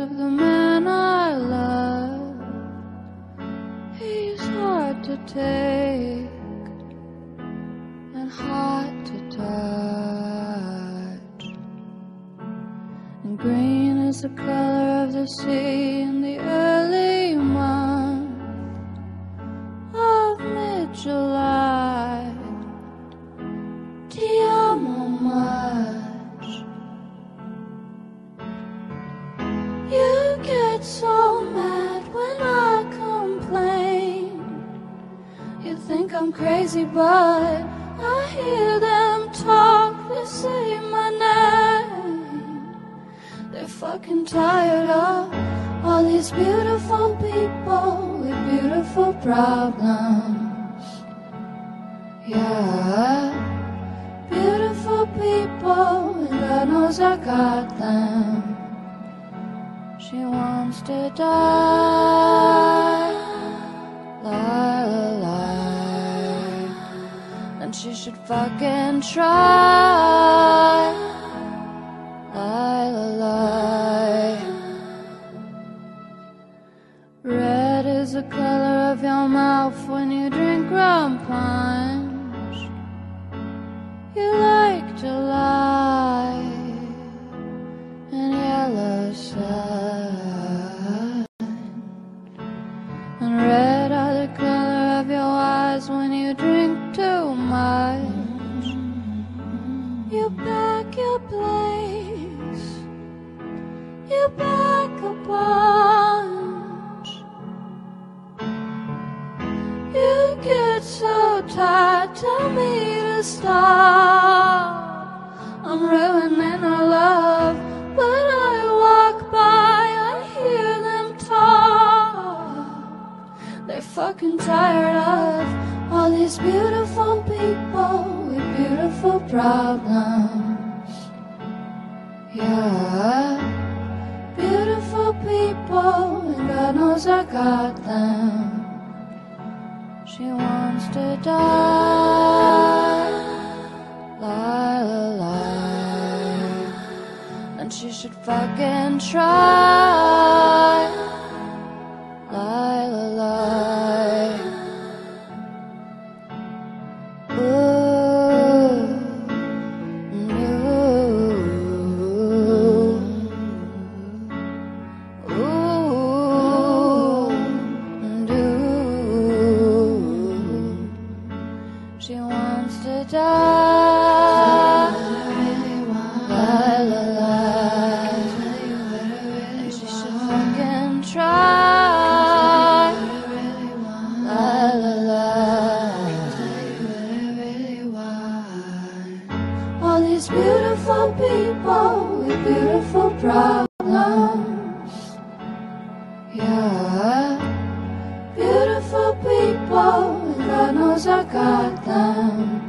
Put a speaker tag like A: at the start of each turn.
A: of the man I love. He's hard to take and hard to touch. And green is the color of the sea in the early get so mad when I complain. You think I'm crazy, but I hear them talk. They say my name. They're fucking tired of all these beautiful people with beautiful problems. Yeah, beautiful people, and God knows I got them. She wants to die, lie, lie. And she should fucking try, lie, lie. Red is the color of your mouth when you drink rum punch. You like to lie And red are the color of your eyes when you drink too much. You pack your place, you pack a bunch. You get so tired, tell me to stop. I'm ruining They're fucking tired of all these beautiful people with beautiful problems. Yeah, beautiful people, and God knows I got them. She wants to die, lie, lie. And she should fucking try. Beautiful people with beautiful problems. Yeah, beautiful people, with God knows I got them.